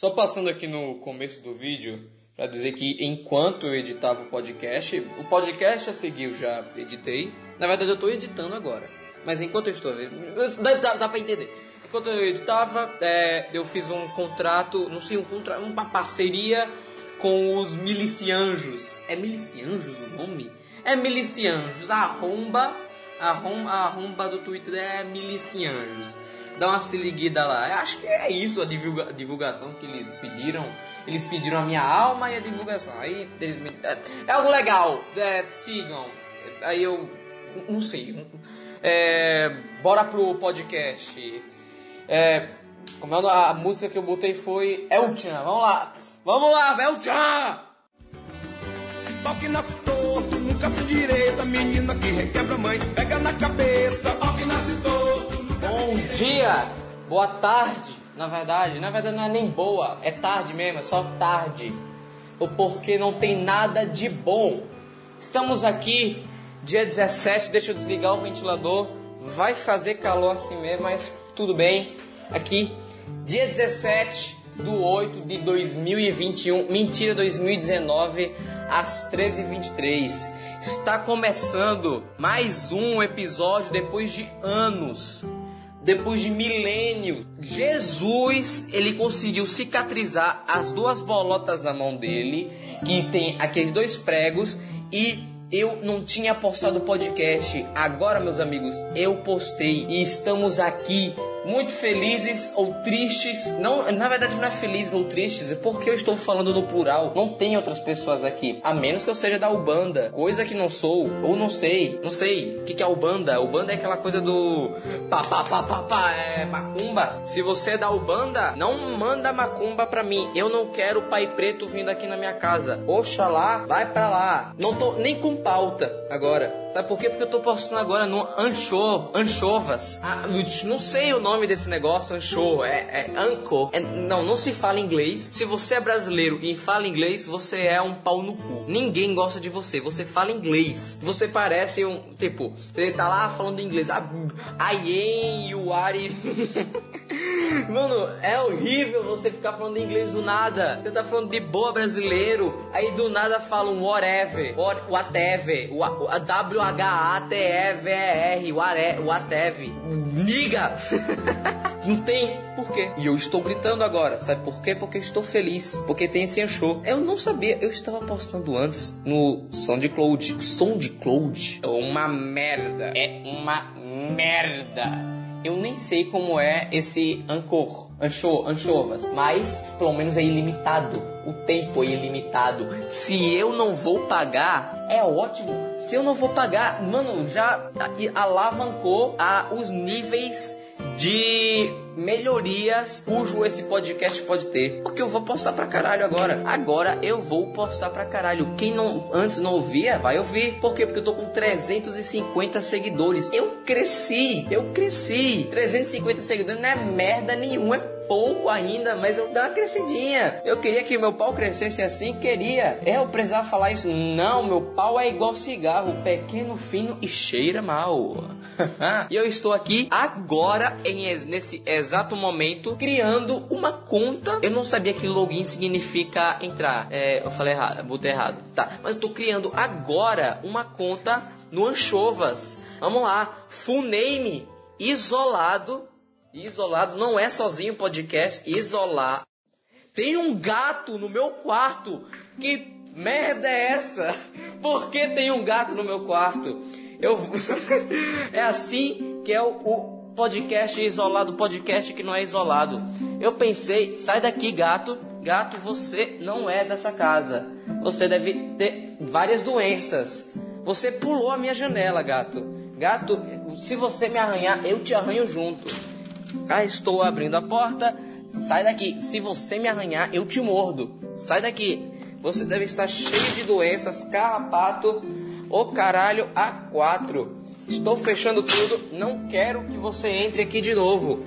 Só passando aqui no começo do vídeo para dizer que enquanto eu editava o podcast, o podcast a seguir eu já editei. Na verdade eu estou editando agora, mas enquanto eu estou dá, dá, dá para entender. Enquanto eu editava, é, eu fiz um contrato, não sei, um contra, uma parceria com os milicianjos. É milicianjos o nome? É milicianjos. Arromba, arromba, arromba do Twitter é milicianjos dá uma se liguida lá. Eu acho que é isso a divulga, divulgação que eles pediram. Eles pediram a minha alma e a divulgação. Aí eles me, é, é algo legal. É, sigam. Aí eu não sei. É, bora pro podcast. É, como é a música que eu botei foi Elchan. Vamos lá. Vamos lá, Elchan! Pau que nasce torto, nunca se direita, menina que requebra mãe, pega na cabeça, pau que nasce torto. Bom dia, boa tarde, na verdade. Na verdade não é nem boa, é tarde mesmo, é só tarde. O porquê não tem nada de bom. Estamos aqui, dia 17, deixa eu desligar o ventilador. Vai fazer calor assim mesmo, mas tudo bem. Aqui, dia 17 do 8 de 2021, mentira, 2019, às 13h23. Está começando mais um episódio depois de anos depois de milênios, Jesus ele conseguiu cicatrizar as duas bolotas na mão dele, que tem aqueles dois pregos, e eu não tinha postado o podcast. Agora, meus amigos, eu postei e estamos aqui muito felizes ou tristes. Não, na verdade não é felizes ou tristes, é porque eu estou falando no plural. Não tem outras pessoas aqui, a menos que eu seja da Ubanda, coisa que não sou ou não sei. Não sei o que, que é Ubanda. Ubanda é aquela coisa do pá pá pá pá pá é macumba. Se você é da Ubanda, não manda macumba pra mim. Eu não quero pai preto vindo aqui na minha casa. Oxalá, vai pra lá. Não tô nem com pauta agora. Sabe por quê? Porque eu tô postando agora no Ancho, Anchovas. Ah, não sei o nome desse negócio, Ancho, é, é Anchor. É, não, não se fala inglês. Se você é brasileiro e fala inglês, você é um pau no cu. Ninguém gosta de você, você fala inglês. Você parece um, tipo, você tá lá falando inglês. Ah, I am, you are... Mano, é horrível você ficar falando inglês do nada. Você tá falando de boa brasileiro, aí do nada fala um whatever, whatever, W W-H-A-T-E-V-E-R, Whatever. Niga! Não tem por quê. E eu estou gritando agora. Sabe por quê? Porque estou feliz. Porque tem esse show. Eu não sabia. Eu estava postando antes no SoundCloud. SoundCloud é uma merda. É uma merda. Eu nem sei como é esse Anchor, Ancho, Anchovas, mas pelo menos é ilimitado. O tempo é ilimitado. Se eu não vou pagar, é ótimo. Se eu não vou pagar, mano, já alavancou a, os níveis de melhorias cujo esse podcast pode ter. Porque eu vou postar pra caralho agora. Agora eu vou postar pra caralho. Quem não antes não ouvia, vai ouvir. Por quê? Porque eu tô com 350 seguidores. Eu cresci, eu cresci. 350 seguidores não é merda nenhuma, é pouco ainda, mas eu dei uma crescidinha. Eu queria que meu pau crescesse assim, queria. É, eu precisava falar isso. Não, meu pau é igual cigarro, pequeno, fino e cheira mal. e eu estou aqui agora, em, nesse exato momento, criando uma conta. Eu não sabia que login significa entrar. É, eu falei errado, botei errado. Tá, mas eu tô criando agora uma conta no Anchovas. Vamos lá, full name isolado Isolado não é sozinho podcast, isolar. Tem um gato no meu quarto. Que merda é essa? Por que tem um gato no meu quarto? Eu É assim que é o, o podcast isolado, podcast que não é isolado. Eu pensei, sai daqui, gato. Gato, você não é dessa casa. Você deve ter várias doenças. Você pulou a minha janela, gato. Gato, se você me arranhar, eu te arranho junto. Ah, estou abrindo a porta. Sai daqui. Se você me arranhar, eu te mordo. Sai daqui. Você deve estar cheio de doenças, carrapato, o caralho A4. Estou fechando tudo. Não quero que você entre aqui de novo.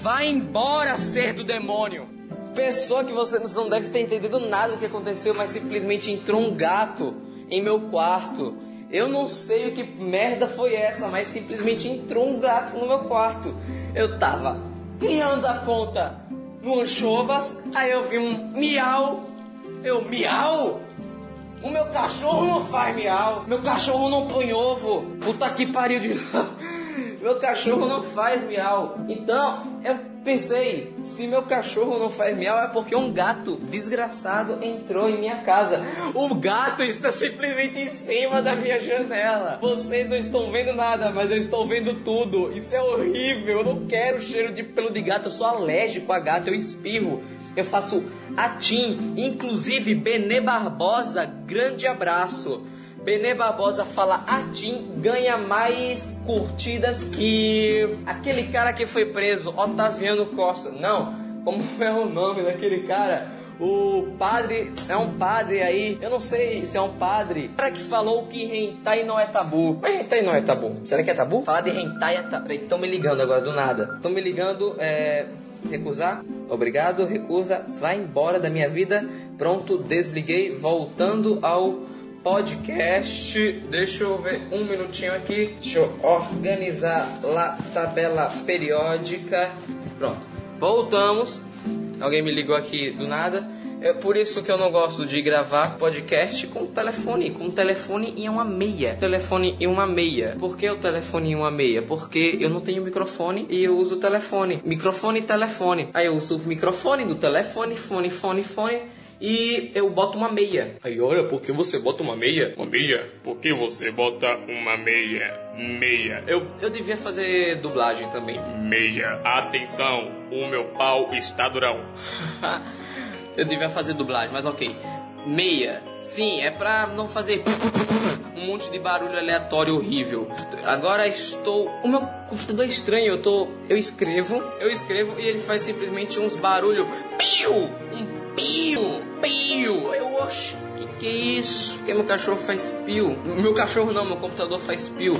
Vá embora, ser do demônio. Pessoa que você não deve ter entendido nada do que aconteceu, mas simplesmente entrou um gato em meu quarto. Eu não sei o que merda foi essa, mas simplesmente entrou um gato no meu quarto. Eu tava criando a conta no anchovas, aí eu vi um miau. Eu, miau? O meu cachorro não faz miau. Meu cachorro não põe ovo. Puta que pariu de Meu cachorro não faz miau. Então, eu pensei, se meu cachorro não faz miau é porque um gato desgraçado entrou em minha casa. O gato está simplesmente em cima da minha janela. Vocês não estão vendo nada, mas eu estou vendo tudo. Isso é horrível. Eu não quero cheiro de pelo de gato. Eu sou alérgico a gato. Eu espirro eu faço atim, inclusive Benê Barbosa, grande abraço. Benê Barbosa fala atim ganha mais curtidas que aquele cara que foi preso, Otaviano Costa. Não, como é o nome daquele cara? O padre é um padre aí, eu não sei se é um padre. O cara que falou que hentai não é tabu. Mas hentai não é tabu. Será que é tabu? Falar de hentai é tabu. Estão me ligando agora do nada. Estão me ligando, é recusar? Obrigado, recusa, vai embora da minha vida. Pronto, desliguei, voltando ao podcast. Deixa eu ver um minutinho aqui. Deixa eu organizar a tabela periódica. Pronto, voltamos. Alguém me ligou aqui do nada. É por isso que eu não gosto de gravar podcast com telefone, com telefone em uma meia. Telefone em uma meia. Por que o telefone em uma meia? Porque eu não tenho microfone e eu uso telefone. Microfone e telefone. Aí eu uso o microfone do telefone, fone, fone, fone e eu boto uma meia. Aí, olha, por que você bota uma meia? Uma meia? Por que você bota uma meia? Meia. Eu, eu devia fazer dublagem também. Meia. Atenção, o meu pau está durão. Eu devia fazer dublagem, mas ok. Meia. Sim, é pra não fazer um monte de barulho aleatório horrível. Agora estou. O meu computador é estranho. Eu tô. Eu escrevo, eu escrevo e ele faz simplesmente uns barulhos. Piu! Um piu! Piu! Eu, oxe, que que é isso? Que meu cachorro faz piu? Meu cachorro não, meu computador faz piu.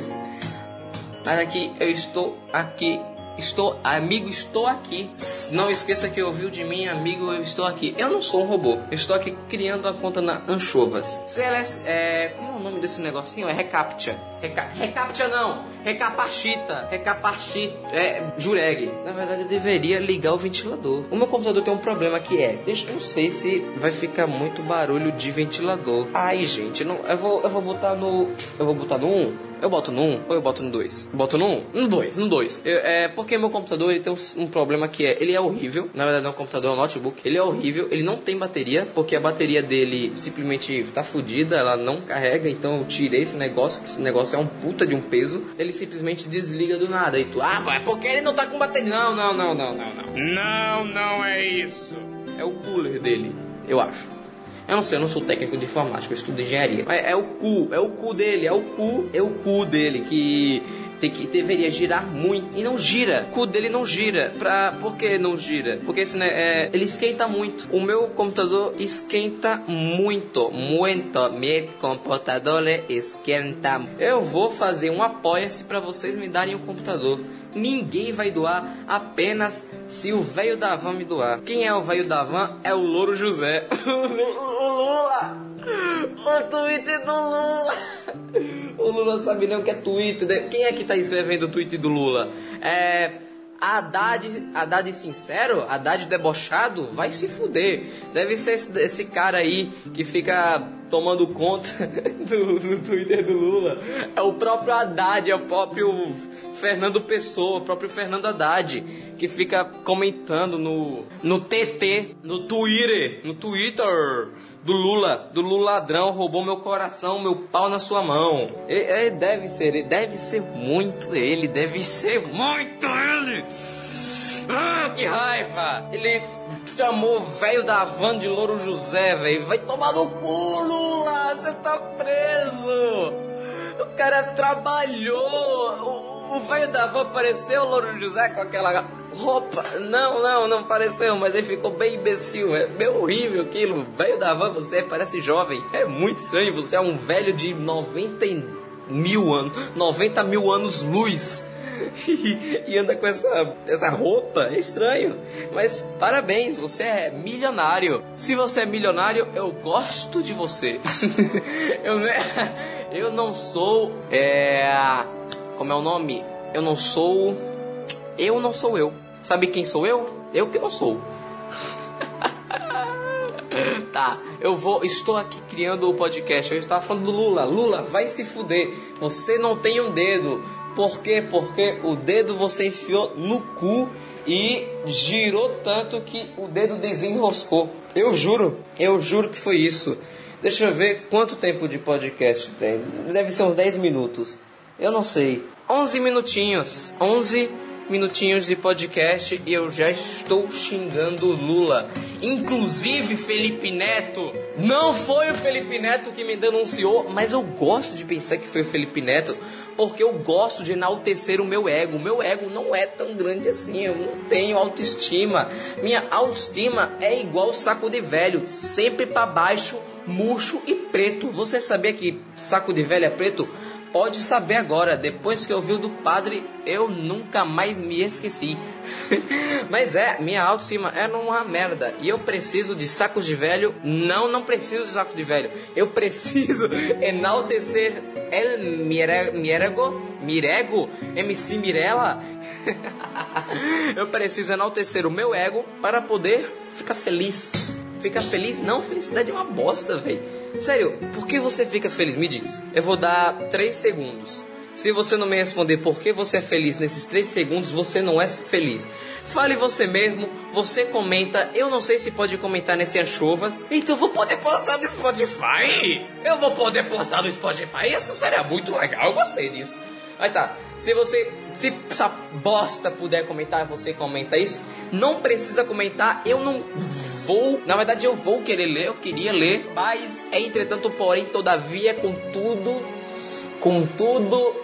Mas aqui, eu estou aqui Estou, amigo, estou aqui. Não esqueça que ouviu de mim, amigo, eu estou aqui. Eu não sou um robô. Eu estou aqui criando a conta na Anchovas. CLS, é, como é o nome desse negocinho? É Recaptcha. Reca, recaptcha não, recapachita, recapachita, é jureg. Na verdade eu deveria ligar o ventilador. O meu computador tem um problema que é, deixa, não sei se vai ficar muito barulho de ventilador. Ai gente, não, eu vou, eu vou botar no, eu vou botar no 1. Eu boto no 1 ou eu boto no 2? Boto no 1? No 2, no 2. É porque meu computador ele tem um, um, problema que é, ele é horrível. Na verdade não é um computador, é um notebook. Ele é horrível, ele não tem bateria, porque a bateria dele simplesmente tá fodida, ela não carrega. Então eu tirei esse negócio, que esse negócio é um puta de um peso. Ele simplesmente desliga do nada. E tu, ah, é porque ele não tá com bateria. Não, não, não, não, não, não. Não, não é isso. É o cooler dele, eu acho. Eu não sei, eu não sou técnico de informática, eu estudo engenharia. Mas é o cu, é o cu dele, é o cu, é o cu dele que tem que deveria girar muito e não gira. O cu dele não gira. Pra, por que não gira? Porque esse, né, é, ele esquenta muito. O meu computador esquenta muito, muito. Meu computador esquenta. Eu vou fazer um apoia-se para vocês me darem o um computador. Ninguém vai doar, apenas se o velho da van me doar. Quem é o velho da van? É o Louro José. o Lula! O Twitter do Lula! O Lula sabe nem o que é Twitter. Né? Quem é que tá escrevendo o tweet do Lula? É. Haddad, Haddad sincero, Haddad debochado, vai se fuder. Deve ser esse, esse cara aí que fica tomando conta do, do, Twitter do Lula. É o próprio Haddad, é o próprio Fernando Pessoa, próprio Fernando Haddad, que fica comentando no, no TT, no Twitter, no Twitter do Lula, do Lula ladrão, roubou meu coração, meu pau na sua mão. Ele, deve ser, ele deve ser muito ele, deve ser muito ele. Ah, que raiva! Ele chamou o velho da van de Louro José, velho. Vai tomar no cu, Lula! Você tá preso! O cara trabalhou! O velho da van apareceu, o Louro José, com aquela roupa. Não, não, não pareceu, mas ele ficou bem imbecil. É bem horrível aquilo. Velho da van, você parece jovem. É muito estranho, você é um velho de 90 mil anos. 90 mil anos luz. e anda com essa, essa roupa, é estranho. Mas parabéns, você é milionário. Se você é milionário, eu gosto de você. eu, eu não sou. É como é o nome? Eu não sou. Eu não sou eu. Sabe quem sou eu? Eu que não sou. Tá, eu vou. Estou aqui criando o podcast. Eu estava falando do Lula. Lula, vai se fuder. Você não tem um dedo. Por quê? Porque o dedo você enfiou no cu e girou tanto que o dedo desenroscou. Eu juro, eu juro que foi isso. Deixa eu ver quanto tempo de podcast tem. Deve ser uns 10 minutos. Eu não sei. 11 minutinhos. 11 minutinhos de podcast e eu já estou xingando Lula. Inclusive, Felipe Neto. Não foi o Felipe Neto que me denunciou, mas eu gosto de pensar que foi o Felipe Neto porque eu gosto de enaltecer o meu ego. Meu ego não é tão grande assim, eu não tenho autoestima. Minha autoestima é igual saco de velho, sempre para baixo, murcho e preto. Você sabia que saco de velho é preto? Pode saber agora. Depois que eu vi o do padre, eu nunca mais me esqueci. Mas é, minha autoestima é uma merda. E eu preciso de sacos de velho. Não, não preciso de sacos de velho. Eu preciso enaltecer El Mirego, Mirego, MC Mirella. eu preciso enaltecer o meu ego para poder ficar feliz. Ficar feliz? Não, felicidade é uma bosta, velho. Sério, por que você fica feliz? Me diz. Eu vou dar 3 segundos. Se você não me responder por que você é feliz nesses 3 segundos, você não é feliz. Fale você mesmo, você comenta. Eu não sei se pode comentar nesse Anchovas. Então vou poder postar no Spotify. Eu vou poder postar no Spotify. Isso seria muito legal, eu gostei disso. Aí tá, se você, se essa bosta puder comentar, você comenta isso. Não precisa comentar, eu não vou, na verdade eu vou querer ler, eu queria ler, mas entretanto, porém, todavia, contudo, contudo,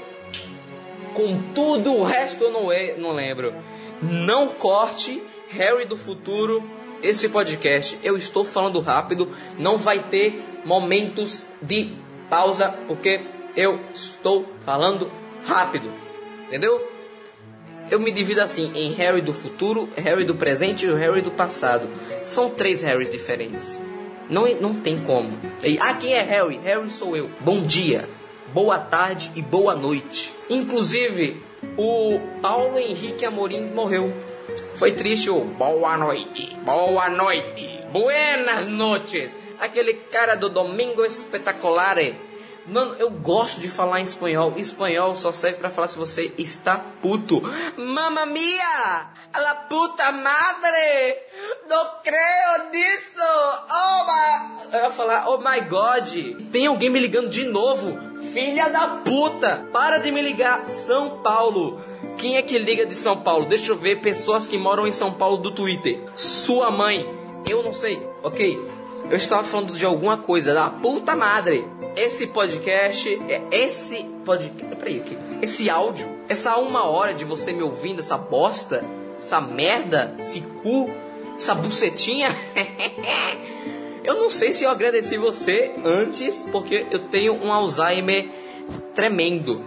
contudo, o resto eu não, é, não lembro. Não corte Harry do futuro esse podcast. Eu estou falando rápido, não vai ter momentos de pausa, porque eu estou falando rápido. Entendeu? Eu me divido assim em Harry do futuro, Harry do presente e o Harry do passado. São três Harrys diferentes. Não, não tem como. E, ah, quem é Harry? Harry sou eu. Bom dia, boa tarde e boa noite. Inclusive, o Paulo Henrique Amorim morreu. Foi triste o boa noite, boa noite, buenas noches. Aquele cara do Domingo Espetacular Mano, eu gosto de falar em espanhol. Espanhol só serve para falar se você está puto. Mamma mia! La puta madre! Não creio nisso! Oh my... Eu ia falar, oh my god! Tem alguém me ligando de novo? Filha da puta! Para de me ligar! São Paulo! Quem é que liga de São Paulo? Deixa eu ver pessoas que moram em São Paulo do Twitter. Sua mãe. Eu não sei, ok? Eu estava falando de alguma coisa da puta madre. Esse podcast, é esse podcast, peraí, aqui, esse áudio, essa uma hora de você me ouvindo, essa bosta, essa merda, esse cu, essa bucetinha, eu não sei se eu agradeci você antes, porque eu tenho um Alzheimer tremendo.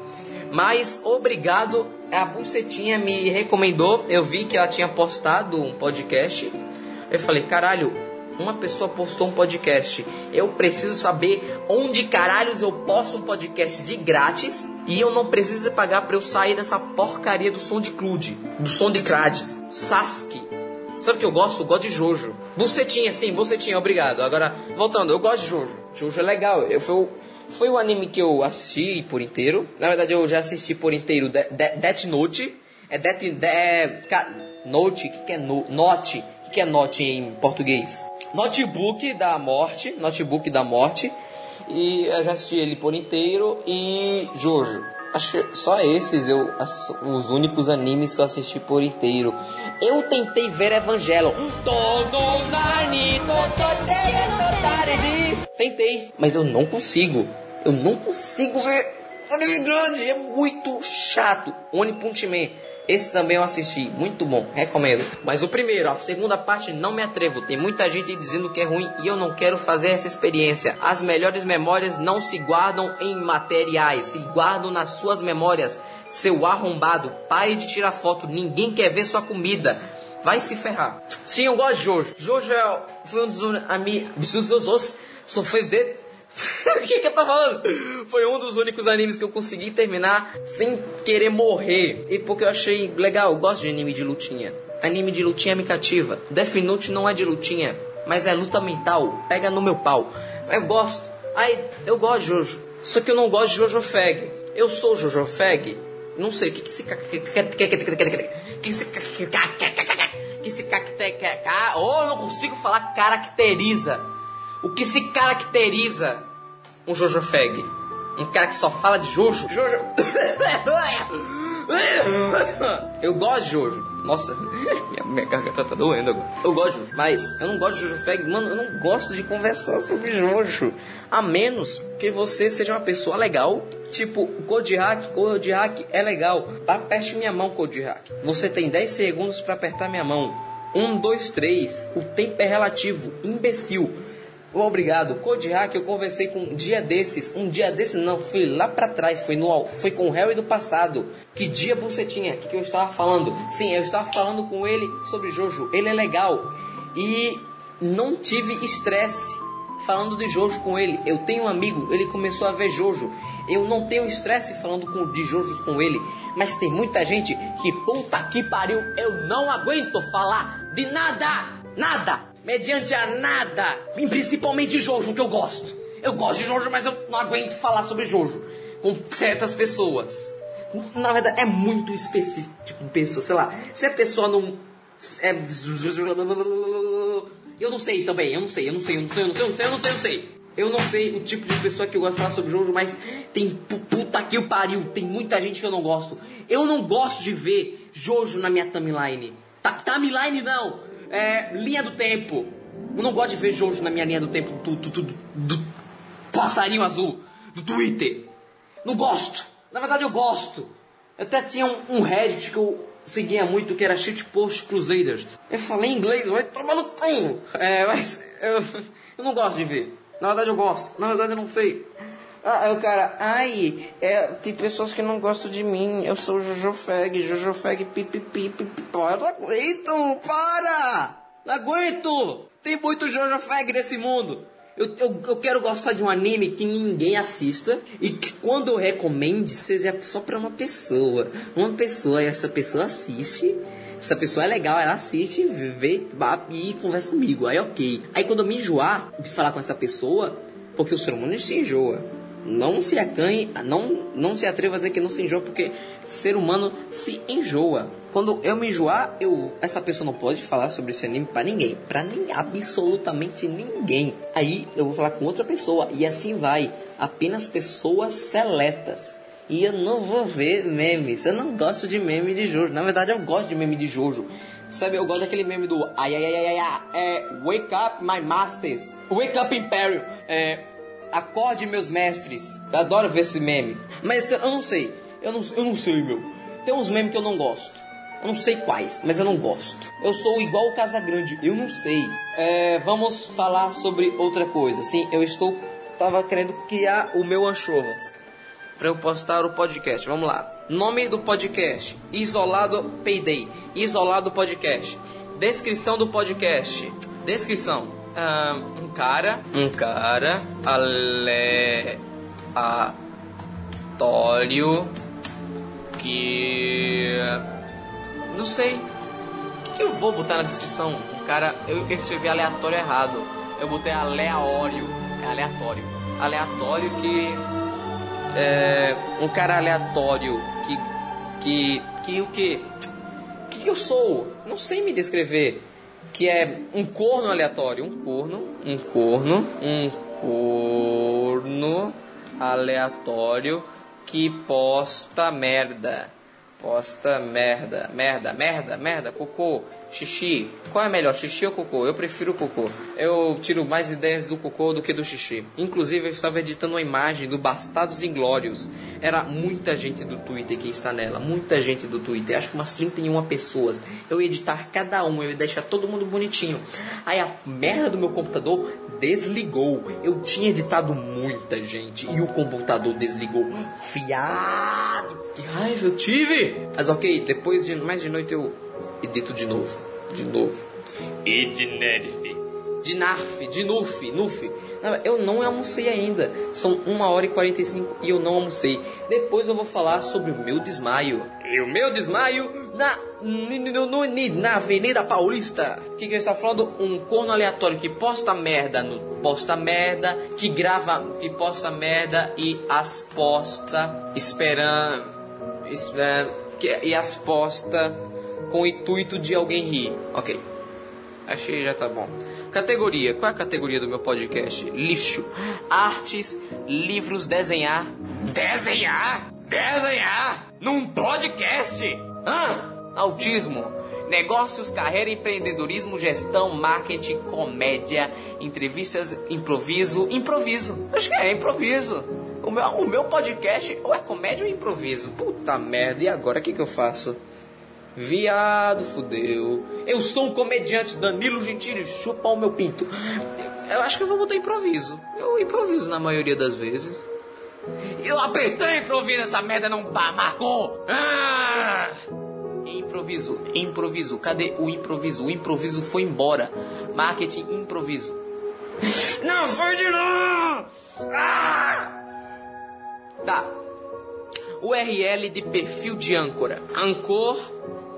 Mas obrigado, a bucetinha me recomendou, eu vi que ela tinha postado um podcast. Eu falei, caralho, uma pessoa postou um podcast. Eu preciso saber onde caralhos eu posto um podcast de grátis e eu não preciso pagar para eu sair dessa porcaria do som de Clude, do som de Crades, Sasuke. Sabe o que eu gosto? Eu gosto de Jojo. Bucetinha, sim, bucetinha, obrigado. Agora, voltando, eu gosto de Jojo. Jojo é legal. Eu, foi, foi o anime que eu assisti por inteiro. Na verdade, eu já assisti por inteiro de, de, Death Note. É Death... De, é, Note, o que, que é no, Note? O que, que é Note em português? Notebook da Morte, Notebook da Morte, e eu já assisti ele por inteiro e Jojo. Acho que só esses eu os únicos animes que eu assisti por inteiro. Eu tentei ver Evangelion. Tentei, mas eu não consigo. Eu não consigo ver anime grande, é muito chato. One Punch Man esse também eu assisti, muito bom, recomendo. Mas o primeiro, a segunda parte, não me atrevo. Tem muita gente dizendo que é ruim e eu não quero fazer essa experiência. As melhores memórias não se guardam em materiais, se guardam nas suas memórias. Seu arrombado, pare de tirar foto, ninguém quer ver sua comida. Vai se ferrar. Sim, eu gosto de Jojo. Jojo é, foi um dos amigos. Só foi de o que, que eu tô falando? Foi um dos únicos animes que eu consegui terminar sem querer morrer. E porque eu achei legal, eu gosto de anime de lutinha. anime de lutinha me cativa. Death Note não é de lutinha, mas é luta mental. Pega no meu pau. Eu gosto. Aí, eu gosto de Jojo. Só que eu não gosto de Jojo Fag. Eu sou Jojo Fag. Não sei o que que se que se que se. Oh, eu não consigo falar caracteriza. O que se caracteriza um Jojo Fag? Um cara que só fala de Jojo? Jojo. Eu gosto de Jojo. Nossa, minha, minha garganta tá doendo agora. Eu gosto de Jojo, mas eu não gosto de Jojo Fag. Mano, eu não gosto de conversar sobre Jojo. A menos que você seja uma pessoa legal. Tipo, Code Hack é legal. Aperte minha mão, Code Hack. Você tem 10 segundos pra apertar minha mão. 1, 2, 3. O tempo é relativo. Imbecil. Obrigado. Code Hack, eu conversei com um dia desses. Um dia desses não, foi lá pra trás. Foi, no, foi com o Harry do passado. Que dia você que, que eu estava falando? Sim, eu estava falando com ele sobre Jojo. Ele é legal. E não tive estresse falando de Jojo com ele. Eu tenho um amigo, ele começou a ver Jojo. Eu não tenho estresse falando com, de Jojo com ele. Mas tem muita gente que, puta que pariu, eu não aguento falar de nada! Nada! Mediante a nada! E principalmente Jojo, que eu gosto. Eu gosto de Jojo, mas eu não aguento falar sobre Jojo com certas pessoas. Na verdade, é muito específico. Pessoa, sei lá. Se a pessoa não. É... Eu não sei também, eu não sei, eu não sei, eu não sei, eu não sei, eu não sei, eu não sei, eu não sei. Eu não sei o tipo de pessoa que eu gosto de falar sobre Jojo, mas tem pu- puta que o pariu, tem muita gente que eu não gosto. Eu não gosto de ver Jojo na minha timeline. Ta timeline não, é linha do tempo. Eu não gosto de ver Jojo na minha linha do tempo do, do, do, do passarinho azul, do Twitter. Não gosto. Na verdade eu gosto. Eu até tinha um, um Reddit que eu seguia muito, que era Shitpost Crusaders. Eu falei inglês, vai tomar no cu. É, mas eu, eu não gosto de ver. Na verdade eu gosto. Na verdade eu não sei. Ah, o cara, ai, é, tem pessoas que não gostam de mim, eu sou Jojo Fag, Jojo Fag, pipipi, pipipi, eu não aguento, para! Não aguento! Tem muito Jojo Fag nesse mundo. Eu, eu, eu quero gostar de um anime que ninguém assista e que quando eu recomende seja só pra uma pessoa. Uma pessoa, e essa pessoa assiste, essa pessoa é legal, ela assiste, vê e conversa comigo. Aí ok. Aí quando eu me enjoar de falar com essa pessoa, porque o ser humano se enjoa. Não se acanhe, não, não se atreva a dizer que não se enjoa, porque ser humano se enjoa. Quando eu me enjoar, eu, essa pessoa não pode falar sobre esse anime pra ninguém. Nem, absolutamente ninguém. Aí eu vou falar com outra pessoa. E assim vai. Apenas pessoas seletas. E eu não vou ver memes. Eu não gosto de meme de Jojo. Na verdade, eu gosto de meme de Jojo. Sabe, eu gosto daquele meme do ai ai ai ai ai, é Wake Up My Masters. Wake Up Imperium. É, acorde meus mestres. Eu adoro ver esse meme. Mas eu não sei. Eu não, eu não sei, meu. Tem uns memes que eu não gosto. Eu não sei quais, mas eu não gosto. Eu sou igual o Casagrande, eu não sei. É, vamos falar sobre outra coisa. Sim, eu estou. Tava querendo criar o meu anchovas. Pra eu postar o podcast. Vamos lá. Nome do podcast: Isolado Payday. Isolado Podcast. Descrição do podcast. Descrição. Ah, um cara. Um cara. Aleatório. Que. Não sei. O que, que eu vou botar na descrição? Um cara. Eu escrevi aleatório errado. Eu botei aleatório. É aleatório. Aleatório que. É. Um cara aleatório que. Que. Que o quê? O que, que eu sou? Não sei me descrever. Que é um corno aleatório. Um corno. Um corno. Um corno aleatório que posta merda. Posta merda, merda, merda, merda, cocô, xixi. Qual é melhor, xixi ou cocô? Eu prefiro cocô. Eu tiro mais ideias do cocô do que do xixi. Inclusive, eu estava editando uma imagem do Bastardos Inglórios. Era muita gente do Twitter que está nela. Muita gente do Twitter. Acho que umas 31 pessoas. Eu ia editar cada um, eu ia deixar todo mundo bonitinho. Aí a merda do meu computador desligou. Eu tinha editado muita gente e o computador desligou. Fiado. Que raiva eu tive! Mas ok, depois de mais de noite eu edito de novo. De novo. E de Nerf. De Narf, de Nuf, Nuf. Não, Eu não almocei ainda. São 1 hora e 45 e eu não almocei. Depois eu vou falar sobre o meu desmaio. E o meu desmaio na na Avenida Paulista. O que, que está falando? Um corno aleatório que posta merda no posta merda, que grava, que posta merda e as posta esperando, esperando que, e as posta com o intuito de alguém rir. Ok. Achei já tá bom. Categoria. Qual é a categoria do meu podcast? Lixo. Artes, livros, desenhar. Desenhar? Desenhar? Num podcast? Hã? Autismo. Negócios, carreira, empreendedorismo, gestão, marketing, comédia, entrevistas, improviso. Improviso. Acho que é improviso. O meu, o meu podcast ou é comédia ou improviso? Puta merda, e agora o que, que eu faço? Viado, fudeu. Eu sou um comediante, Danilo Gentili, chupa o meu pinto. Eu acho que eu vou botar improviso. Eu improviso na maioria das vezes. Eu apertei improviso, essa merda não marcou. Ah! Improviso, improviso. Cadê o improviso? O improviso foi embora. Marketing, improviso. Não foi de novo! Ah! Tá. URL de perfil de âncora.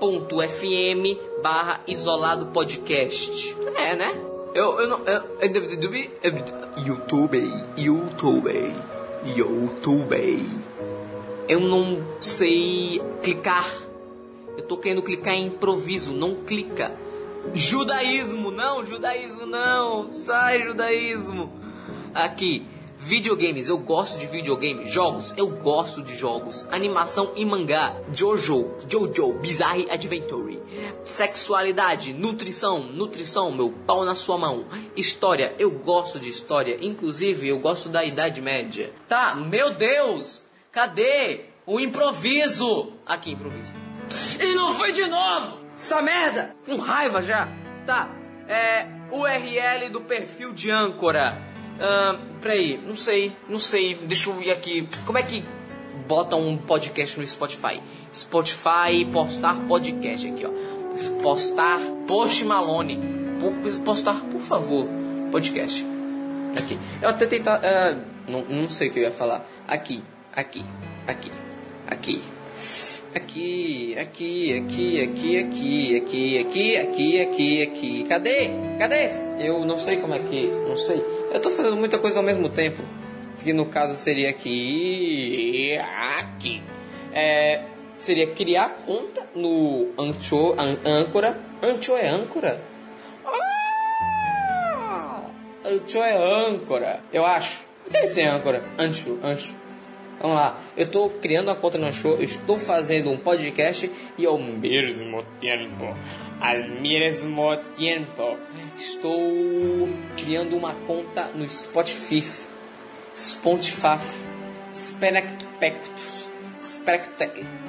Ancor.fm barra isolado podcast. É, né? Eu, eu não. Eu, eu, YouTube, YouTube, YouTube. Eu não sei clicar. Eu tô querendo clicar em improviso, não clica. Judaísmo, não, judaísmo não. Sai, judaísmo. Aqui, Videogames, eu gosto de videogames. Jogos, eu gosto de jogos. Animação e mangá. Jojo, Jojo, Bizarre Adventure. Sexualidade, nutrição, nutrição, meu pau na sua mão. História, eu gosto de história. Inclusive, eu gosto da Idade Média. Tá, meu Deus! Cadê o improviso? Aqui, improviso. E não foi de novo! Essa merda! Com raiva já. Tá, é. URL do perfil de âncora. Uh, peraí, não sei, não sei, deixa eu ir aqui. Como é que bota um podcast no Spotify? Spotify, postar podcast aqui, ó. Postar Post Malone. Postar, por favor, podcast. Aqui. Eu até tentar. Uh, não, não sei o que eu ia falar. Aqui, aqui, aqui, aqui. Aqui, aqui, aqui, aqui, aqui, aqui, aqui, aqui, aqui, aqui. Cadê? Cadê? Eu não sei como é que. Não sei. Eu tô fazendo muita coisa ao mesmo tempo. Que no caso seria aqui. Aqui. É, seria criar conta no Ancho, an, Âncora. Ancho é âncora? Ah! Ancho é âncora. Eu acho. Deve ser âncora. Ancho, Ancho. Vamos lá, eu estou criando uma conta no Ancho, estou fazendo um podcast e ao mesmo tempo, al mesmo tempo, estou criando uma conta no Spotify, Spotify, Spenectpectus,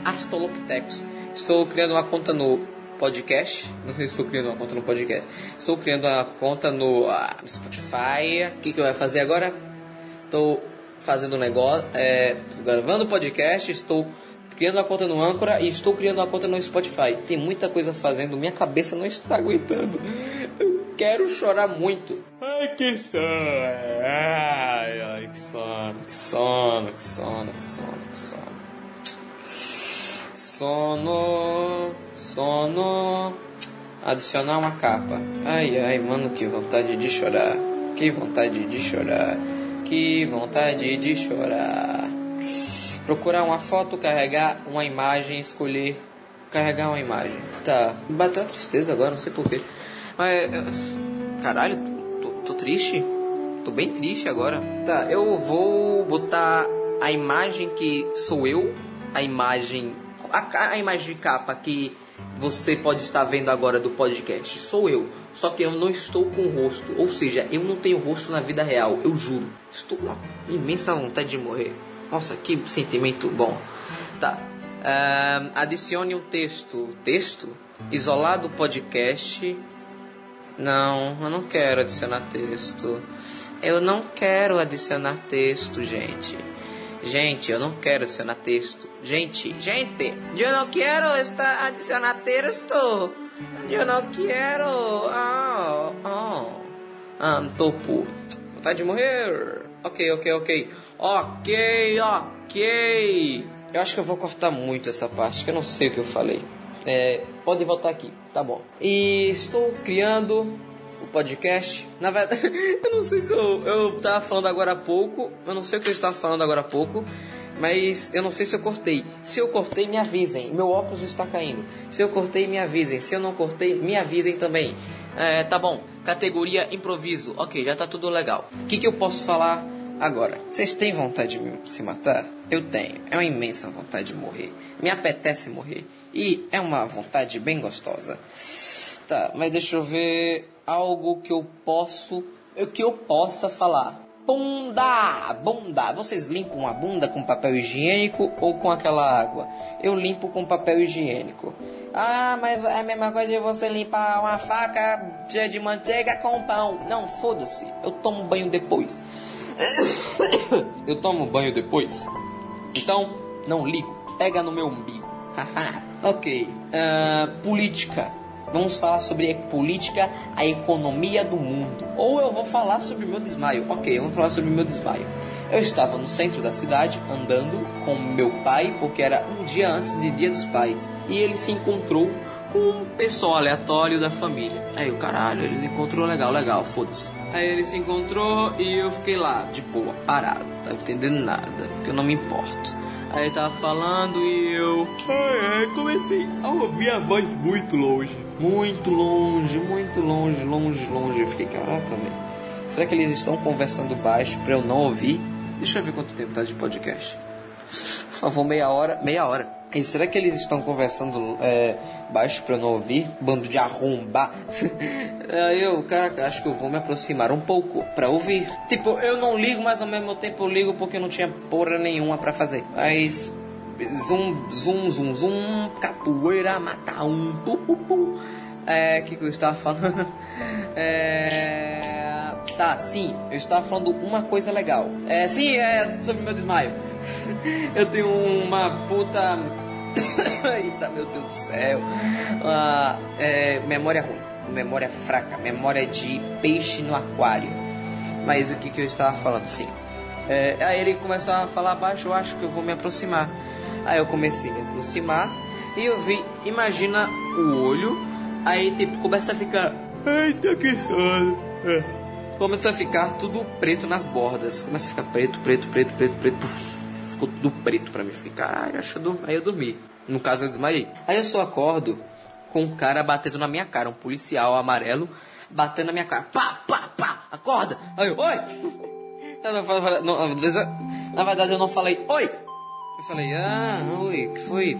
Astolopithecus. Estou criando uma conta no podcast. Não estou criando uma conta no podcast. Estou criando uma conta no uh, Spotify. O que, que eu vou fazer agora? Estou fazendo negócio, é, gravando podcast, estou criando uma conta no Anchor e estou criando uma conta no Spotify. Tem muita coisa fazendo, minha cabeça não está aguentando. Eu quero chorar muito. Ai, que sono. Ai, ai, que sono, que sono, que sono, que sono, que sono. Sono, sono. Adicionar uma capa. Ai, ai, mano, que vontade de chorar. Que vontade de chorar. Que vontade de chorar. Procurar uma foto, carregar uma imagem, escolher carregar uma imagem. Tá, bateu uma tristeza agora, não sei porquê. Mas. Caralho, tô, tô triste? Tô bem triste agora. Tá, eu vou botar a imagem que sou eu, a imagem. A, a imagem de capa que você pode estar vendo agora do podcast. Sou eu. Só que eu não estou com o rosto. Ou seja, eu não tenho rosto na vida real. Eu juro. Estou com uma imensa vontade de morrer. Nossa, que sentimento bom. Tá. Uh, adicione um texto. Texto? Isolado podcast. Não, eu não quero adicionar texto. Eu não quero adicionar texto, gente. Gente, eu não quero adicionar texto. Gente, gente, eu não quero estar adicionar texto. Eu não quero. Oh, oh. Ah, topo. Vontade de morrer. Ok, ok, ok. Ok, ok. Eu acho que eu vou cortar muito essa parte, que eu não sei o que eu falei. É, pode voltar aqui, tá bom. E estou criando o podcast. Na verdade, eu não sei se eu, eu tava falando agora há pouco, eu não sei o que eu estava falando agora há pouco, mas eu não sei se eu cortei. Se eu cortei, me avisem. Meu óculos está caindo. Se eu cortei, me avisem. Se eu não cortei, me avisem também. É, tá bom, categoria improviso. Ok, já tá tudo legal. O que, que eu posso falar agora? Vocês têm vontade de se matar? Eu tenho. É uma imensa vontade de morrer. Me apetece morrer. E é uma vontade bem gostosa. Tá, mas deixa eu ver algo que eu posso, que eu possa falar. Bunda, bunda. Vocês limpam a bunda com papel higiênico ou com aquela água? Eu limpo com papel higiênico. Ah, mas é a mesma coisa de você limpar uma faca de manteiga com pão. Não, foda-se. Eu tomo banho depois. Eu tomo banho depois. Então, não ligo. Pega no meu umbigo. ok. Uh, política. Vamos falar sobre política, a economia do mundo. Ou eu vou falar sobre meu desmaio. Ok, eu vou falar sobre meu desmaio. Eu estava no centro da cidade andando com meu pai, porque era um dia antes de Dia dos Pais. E ele se encontrou com um pessoal aleatório da família. Aí o caralho, ele se encontrou legal, legal, foda-se. Aí ele se encontrou e eu fiquei lá, de boa, parado, não entendendo nada, porque eu não me importo. Aí ele tava falando e eu ai, ai, comecei a ouvir a voz muito longe. Muito longe, muito longe, longe, longe. Eu fiquei, caraca, velho. Será que eles estão conversando baixo pra eu não ouvir? Deixa eu ver quanto tempo tá de podcast. Por favor, meia hora. Meia hora. E será que eles estão conversando é, baixo pra eu não ouvir? Bando de arrombar. Aí eu, cara, acho que eu vou me aproximar um pouco pra ouvir. Tipo, eu não ligo, mas ao mesmo tempo eu ligo porque não tinha porra nenhuma pra fazer. Mas. Zum, zum, zum, zum. Capoeira, mata um. Pu, pu, pu. É. O que, que eu estava falando? é. Tá, sim, eu estava falando uma coisa legal. É, sim, é sobre meu desmaio. eu tenho uma puta. Eita, meu Deus do céu. Uma, é, memória ruim, memória fraca, memória de peixe no aquário. Mas o que, que eu estava falando? Sim. É, aí ele começou a falar baixo, eu acho que eu vou me aproximar. Aí eu comecei a me aproximar e eu vi, imagina o olho, aí tipo começa a ficar. Eita que sono. É. Começa a ficar tudo preto nas bordas. Começa a ficar preto, preto, preto, preto, preto. Ficou tudo preto pra mim. Fiquei, caralho, acho eu Aí eu dormi. No caso, eu desmaiei. Aí eu só acordo com um cara batendo na minha cara, um policial amarelo batendo na minha cara. Pá, pá, pá, acorda! Aí eu, oi! na verdade, eu não falei, oi! Eu falei, ah, oi, que foi?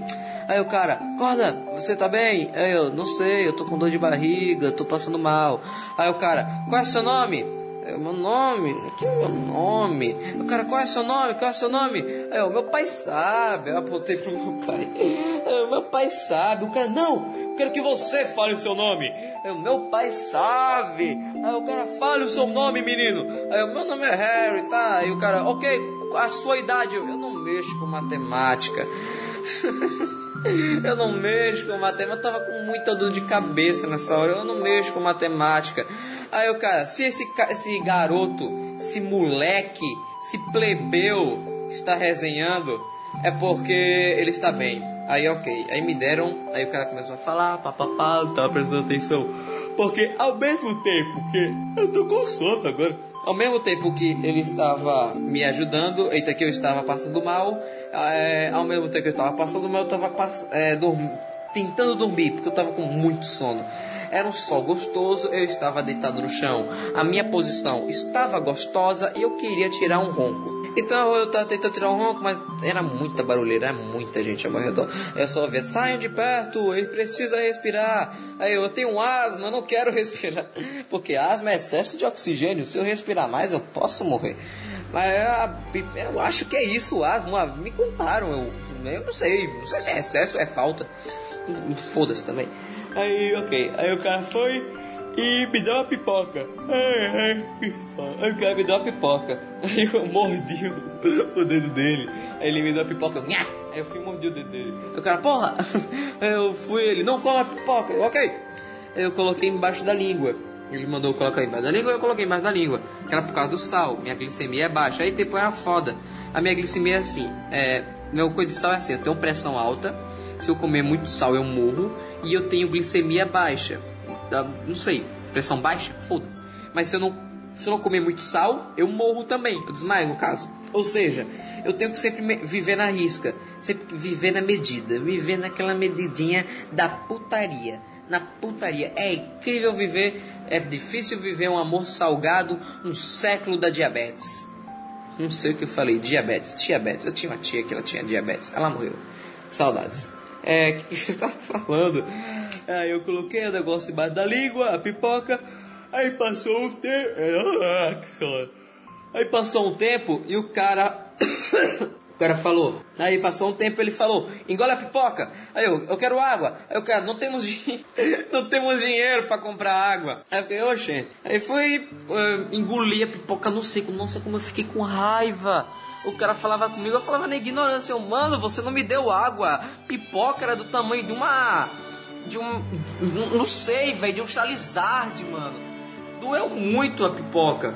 Aí o cara, acorda, você tá bem? Aí eu, não sei, eu tô com dor de barriga, tô passando mal. Aí o cara, qual é o seu nome? É meu nome? Que é meu nome? O cara, qual é seu nome? Qual é seu nome? Aí, o meu pai sabe. Eu apontei pro meu pai. Aí, o meu pai sabe. O cara, não, eu quero que você fale o seu nome. Aí, o meu pai sabe. Aí o cara, fale o seu nome, menino. Aí, o meu nome é Harry, tá? Aí o cara, ok, a sua idade. Eu não mexo com matemática. eu não mexo com matemática. Eu tava com muita dor de cabeça nessa hora. Eu não mexo com matemática. Aí o cara, se esse, esse garoto, esse moleque, esse plebeu está resenhando, é porque ele está bem. Aí ok, aí me deram, aí o cara começou a falar, papapá, não tava prestando atenção. Porque ao mesmo tempo que eu tô com sono agora, ao mesmo tempo que ele estava me ajudando, eita que eu estava passando mal, é, ao mesmo tempo que eu estava passando mal, eu estava é, dorm tentando dormir, porque eu estava com muito sono. Era um sol gostoso, eu estava deitado no chão. A minha posição estava gostosa e eu queria tirar um ronco. Então eu estava tentando tirar um ronco, mas era muita barulheira, era muita gente ao meu redor. Eu só ouvia, saiam de perto, ele precisa respirar. Aí eu tenho asma, eu não quero respirar. Porque asma é excesso de oxigênio, se eu respirar mais eu posso morrer. Mas eu, eu acho que é isso, asma. Me contaram, eu, eu não sei, não sei se é excesso ou é falta. Foda-se também. Aí, ok. Aí o cara foi e me deu uma pipoca. Aí o cara me deu uma pipoca. Aí eu mordi o, dedo dele. Aí ele me deu a pipoca. Aí eu fui morder o dedo dele. Aí o cara, porra! Aí eu fui ele, não come a pipoca. Eu, ok. Aí eu coloquei embaixo da língua. Ele mandou colocar embaixo da língua, eu coloquei embaixo da língua. Que era por causa do sal. Minha glicemia é baixa. Aí tipo, é uma foda. A minha glicemia é assim. É, meu coisa de sal é assim, eu tenho pressão alta Se eu comer muito sal, eu morro. E eu tenho glicemia baixa. Ah, Não sei, pressão baixa? Foda-se. Mas se eu não se eu não comer muito sal, eu morro também. Eu desmaio, no caso. Ou seja, eu tenho que sempre viver na risca. Sempre viver na medida. Viver naquela medidinha da putaria. Na putaria. É incrível viver. É difícil viver um amor salgado no século da diabetes. Não sei o que eu falei. Diabetes. Diabetes. Eu tinha uma tia que ela tinha diabetes. Ela morreu. Saudades. É, o que que eu estava falando? Aí eu coloquei o negócio embaixo da língua, a pipoca. Aí passou um tempo. Aí passou um tempo e o cara. cara falou. Aí passou um tempo ele falou: engole a pipoca. Aí eu, eu quero água. Aí o cara, não temos, din- não temos dinheiro pra comprar água. Aí eu fiquei, oxe. Aí fui eh, engolir a pipoca no seco. Nossa, como eu fiquei com raiva. O cara falava comigo, eu falava na ignorância, eu, mano, você não me deu água. Pipoca era do tamanho de uma. De um. Não sei, velho, de um Charizard, mano. Doeu muito a pipoca.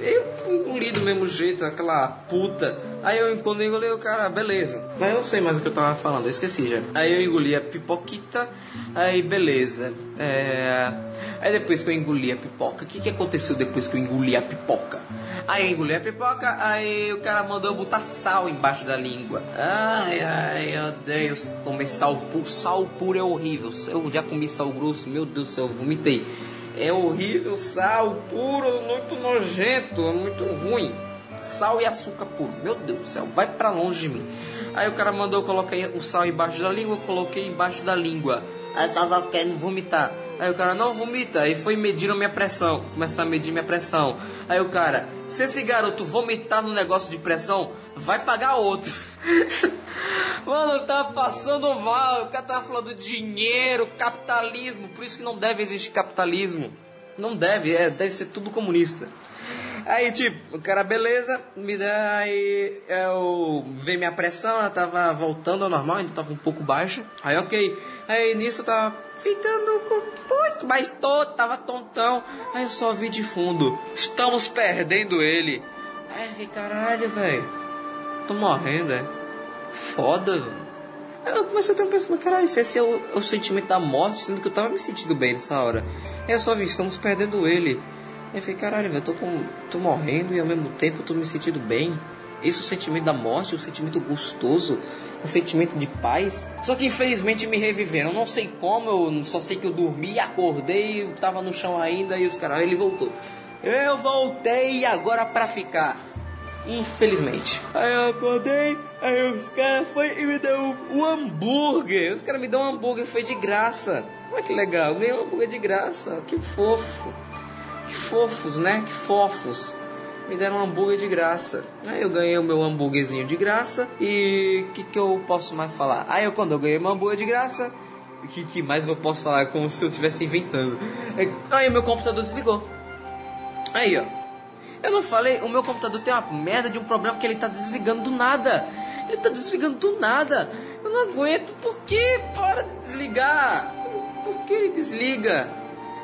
Eu engoli do mesmo jeito, aquela puta. Aí eu quando eu engoli o cara, beleza. Mas eu não sei mais o que eu tava falando, eu esqueci já. Aí eu engoli a pipoquita, aí beleza. É... Aí depois que eu engoli a pipoca, o que, que aconteceu depois que eu engoli a pipoca? Aí eu engoli a pipoca, aí o cara mandou eu botar sal embaixo da língua. Ai, ai, eu odeio comer sal puro. Sal puro é horrível. Eu já comi sal grosso, meu Deus do céu, eu vomitei. É horrível, sal puro, muito nojento, é muito ruim. Sal e açúcar puro, meu Deus do céu, vai pra longe de mim. Aí o cara mandou eu colocar o sal embaixo da língua, coloquei embaixo da língua. Aí eu tava querendo vomitar. Aí o cara, não vomita. Aí foi medir a minha pressão. Começa a medir minha pressão. Aí o cara, se esse garoto vomitar no negócio de pressão, vai pagar outro. Mano, tava passando mal. O cara tava falando de dinheiro, capitalismo. Por isso que não deve existir capitalismo. Não deve, é, deve ser tudo comunista. Aí, tipo, o cara, beleza, me dá aí, eu veio minha pressão, ela tava voltando ao normal, ainda tava um pouco baixa. Aí, ok. Aí, nisso, eu tava ficando com muito mais todo, tava tontão. Aí, eu só vi de fundo, estamos perdendo ele. Fiquei, caralho, velho, tô morrendo, é. Foda, velho. Eu comecei a ter um pensamento, caralho, se esse é o, o sentimento da morte, sendo que eu tava me sentindo bem nessa hora. Aí eu só vi, estamos perdendo ele. Aí eu falei, caralho, velho, tô, com, tô morrendo e ao mesmo tempo eu tô me sentindo bem. Esse é o sentimento da morte, o sentimento gostoso, o sentimento de paz. Só que infelizmente me reviveram. Não sei como, eu só sei que eu dormi, acordei, eu tava no chão ainda e os caras, ele voltou. Eu voltei agora pra ficar. Infelizmente. Aí eu acordei, aí os caras foi e me deu um hambúrguer. Os caras me deu um hambúrguer, foi de graça. Olha que legal, ganhei um hambúrguer de graça. Que fofo. Que fofos, né? Que fofos. Me deram um hambúrguer de graça. Aí eu ganhei o meu hambúrguerzinho de graça. E o que, que eu posso mais falar? Aí eu, quando eu ganhei meu hambúrguer de graça, o que, que mais eu posso falar? Como se eu estivesse inventando. Aí o meu computador desligou. Aí, ó. Eu não falei, o meu computador tem uma merda de um problema que ele tá desligando do nada. Ele tá desligando do nada. Eu não aguento. Por que para de desligar? Por que ele desliga?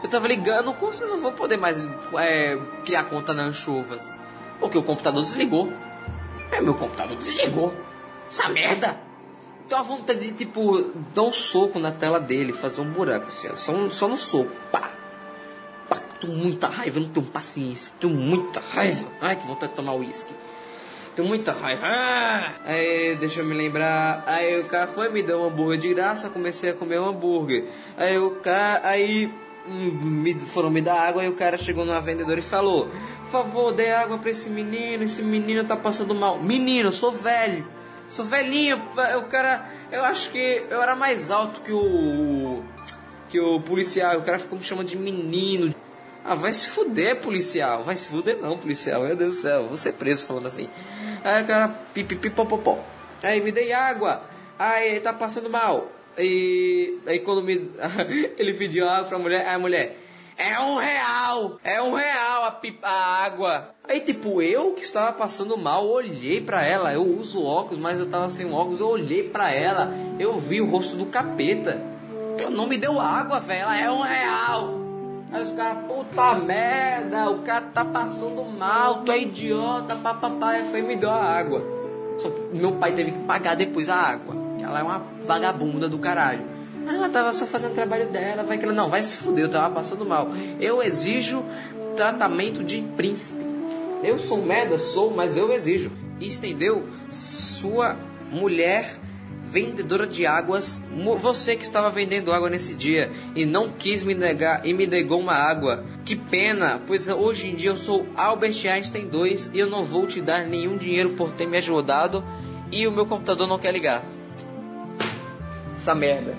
Eu tava ligando, como se eu não vou poder mais é, criar conta na Anchovas? Porque o computador desligou. É, meu computador desligou. Essa merda! Então a vontade de, tipo, dar um soco na tela dele, fazer um buraco, assim, só, um- só no soco. Pá! Tô muita raiva, não tenho paciência, tenho muita raiva. Ai, que vontade de tomar uísque. Tenho muita raiva. Ah! Aí, deixa eu me lembrar. Aí o cara foi, me deu um hambúrguer de graça, comecei a comer um hambúrguer. Aí o cara, aí hum, me, foram me dar água, aí o cara chegou numa vendedora e falou: Por favor, dê água pra esse menino, esse menino tá passando mal. Menino, eu sou velho. Sou velhinho, o cara, eu acho que eu era mais alto que o que o policial, o cara ficou me chamando de menino. Ah, vai se fuder, policial. Vai se fuder não, policial. Meu Deus do céu, vou ser preso falando assim. Aí o cara, pipipi, popopó. Aí me dei água. Aí ele tá passando mal. E aí quando me. ele pediu água pra mulher, aí a mulher. É um real! É um real a, pi- a água! Aí, tipo, eu que estava passando mal, olhei pra ela. Eu uso óculos, mas eu tava sem óculos. Eu olhei pra ela, eu vi o rosto do capeta. Eu não me deu água, velho. Ela é um real. Aí os caras, puta merda, o cara tá passando mal, tu é idiota, papapá. Aí foi me deu a água. Só que meu pai teve que pagar depois a água. ela é uma vagabunda do caralho. Mas ela tava só fazendo o trabalho dela, vai que ela, não, vai se fuder, eu tava passando mal. Eu exijo tratamento de príncipe. Eu sou merda, sou, mas eu exijo. Estendeu sua mulher vendedora de águas, você que estava vendendo água nesse dia e não quis me negar e me negou uma água. Que pena, pois hoje em dia eu sou Albert Einstein 2 e eu não vou te dar nenhum dinheiro por ter me ajudado e o meu computador não quer ligar. Essa merda.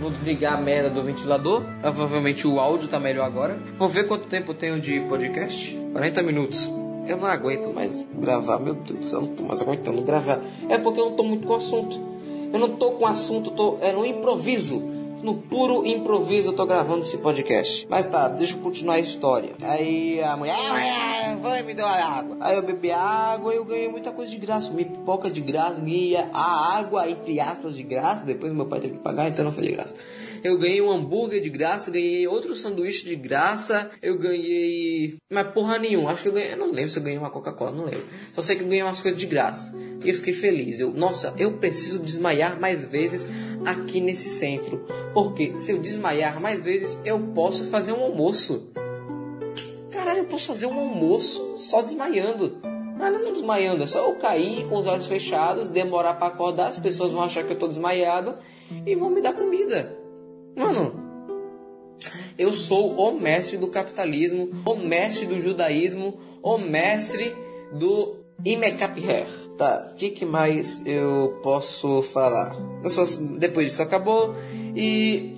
Vou desligar a merda do ventilador. Provavelmente o áudio tá melhor agora. Vou ver quanto tempo tenho de podcast. 40 minutos. Eu não aguento mais gravar, meu Deus do céu, eu não tô mais aguentando gravar. É porque eu não tô muito com assunto. Eu não tô com assunto, tô é no improviso. No puro improviso eu tô gravando esse podcast. Mas tá, deixa eu continuar a história. Aí a mulher, vai me dar água. Aí eu bebi água e eu ganhei muita coisa de graça. Me pipoca de graça, ganhei a água, entre aspas, de graça. Depois meu pai teve que pagar, então não foi de graça. Eu ganhei um hambúrguer de graça, ganhei outro sanduíche de graça, eu ganhei. Mas porra nenhuma, acho que eu ganhei. Eu não lembro se eu ganhei uma Coca-Cola, não lembro. Só sei que eu ganhei umas coisas de graça. E eu fiquei feliz. Eu, nossa, eu preciso desmaiar mais vezes aqui nesse centro. Porque se eu desmaiar mais vezes, eu posso fazer um almoço. Caralho, eu posso fazer um almoço só desmaiando. Mas não desmaiando, é só eu cair com os olhos fechados, demorar para acordar, as pessoas vão achar que eu tô desmaiado e vão me dar comida. Mano, eu sou o mestre do capitalismo, o mestre do judaísmo, o mestre do Imecap Hair. Tá, o que, que mais eu posso falar? Eu só, depois disso acabou e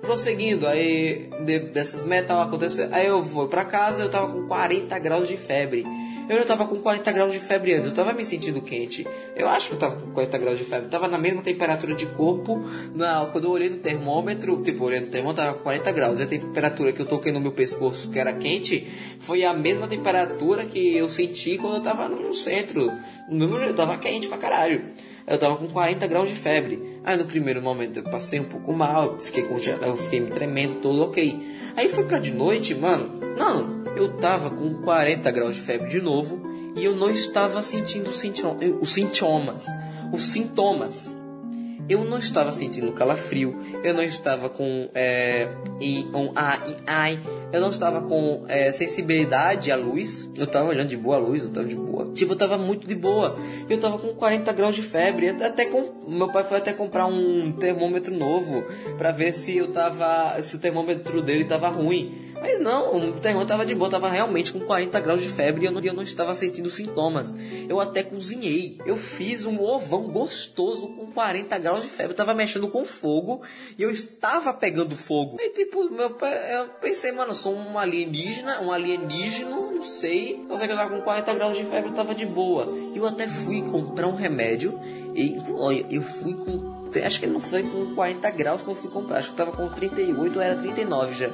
prosseguindo, aí de, dessas metas acontecendo, aí eu vou pra casa, eu tava com 40 graus de febre. Eu já tava com 40 graus de febre antes, eu tava me sentindo quente. Eu acho que eu tava com 40 graus de febre, eu tava na mesma temperatura de corpo. Na, quando eu olhei no termômetro, tipo, olhei no termômetro, tava com 40 graus. E a temperatura que eu toquei no meu pescoço, que era quente, foi a mesma temperatura que eu senti quando eu tava no centro. No mesmo eu tava quente pra caralho. Eu tava com 40 graus de febre. Aí no primeiro momento eu passei um pouco mal, fiquei congelado, eu fiquei me tremendo todo, ok. Aí foi pra de noite, mano. Não, eu tava com 40 graus de febre de novo e eu não estava sentindo os sintomas. Os sintomas. Eu não estava sentindo calafrio, eu não estava com é, um ai, ai, eu não estava com é, sensibilidade à luz, eu estava olhando de boa a luz, eu estava de boa. Tipo, eu estava muito de boa. Eu estava com 40 graus de febre, até com meu pai foi até comprar um termômetro novo para ver se eu tava, se o termômetro dele estava ruim. Mas não, o termômetro estava de boa, tava realmente com 40 graus de febre e eu não, eu não estava sentindo sintomas. Eu até cozinhei. Eu fiz um ovão gostoso com 40 graus de febre. Eu tava mexendo com fogo e eu estava pegando fogo. Aí tipo, meu eu pensei, mano, sou um alienígena, um alienígena, não sei. Só sei que eu tava com 40 graus de febre, tava de boa. Eu até fui comprar um remédio e olha, eu fui com acho que não foi com 40 graus que eu fui comprar, acho que eu tava com 38 ou era 39 já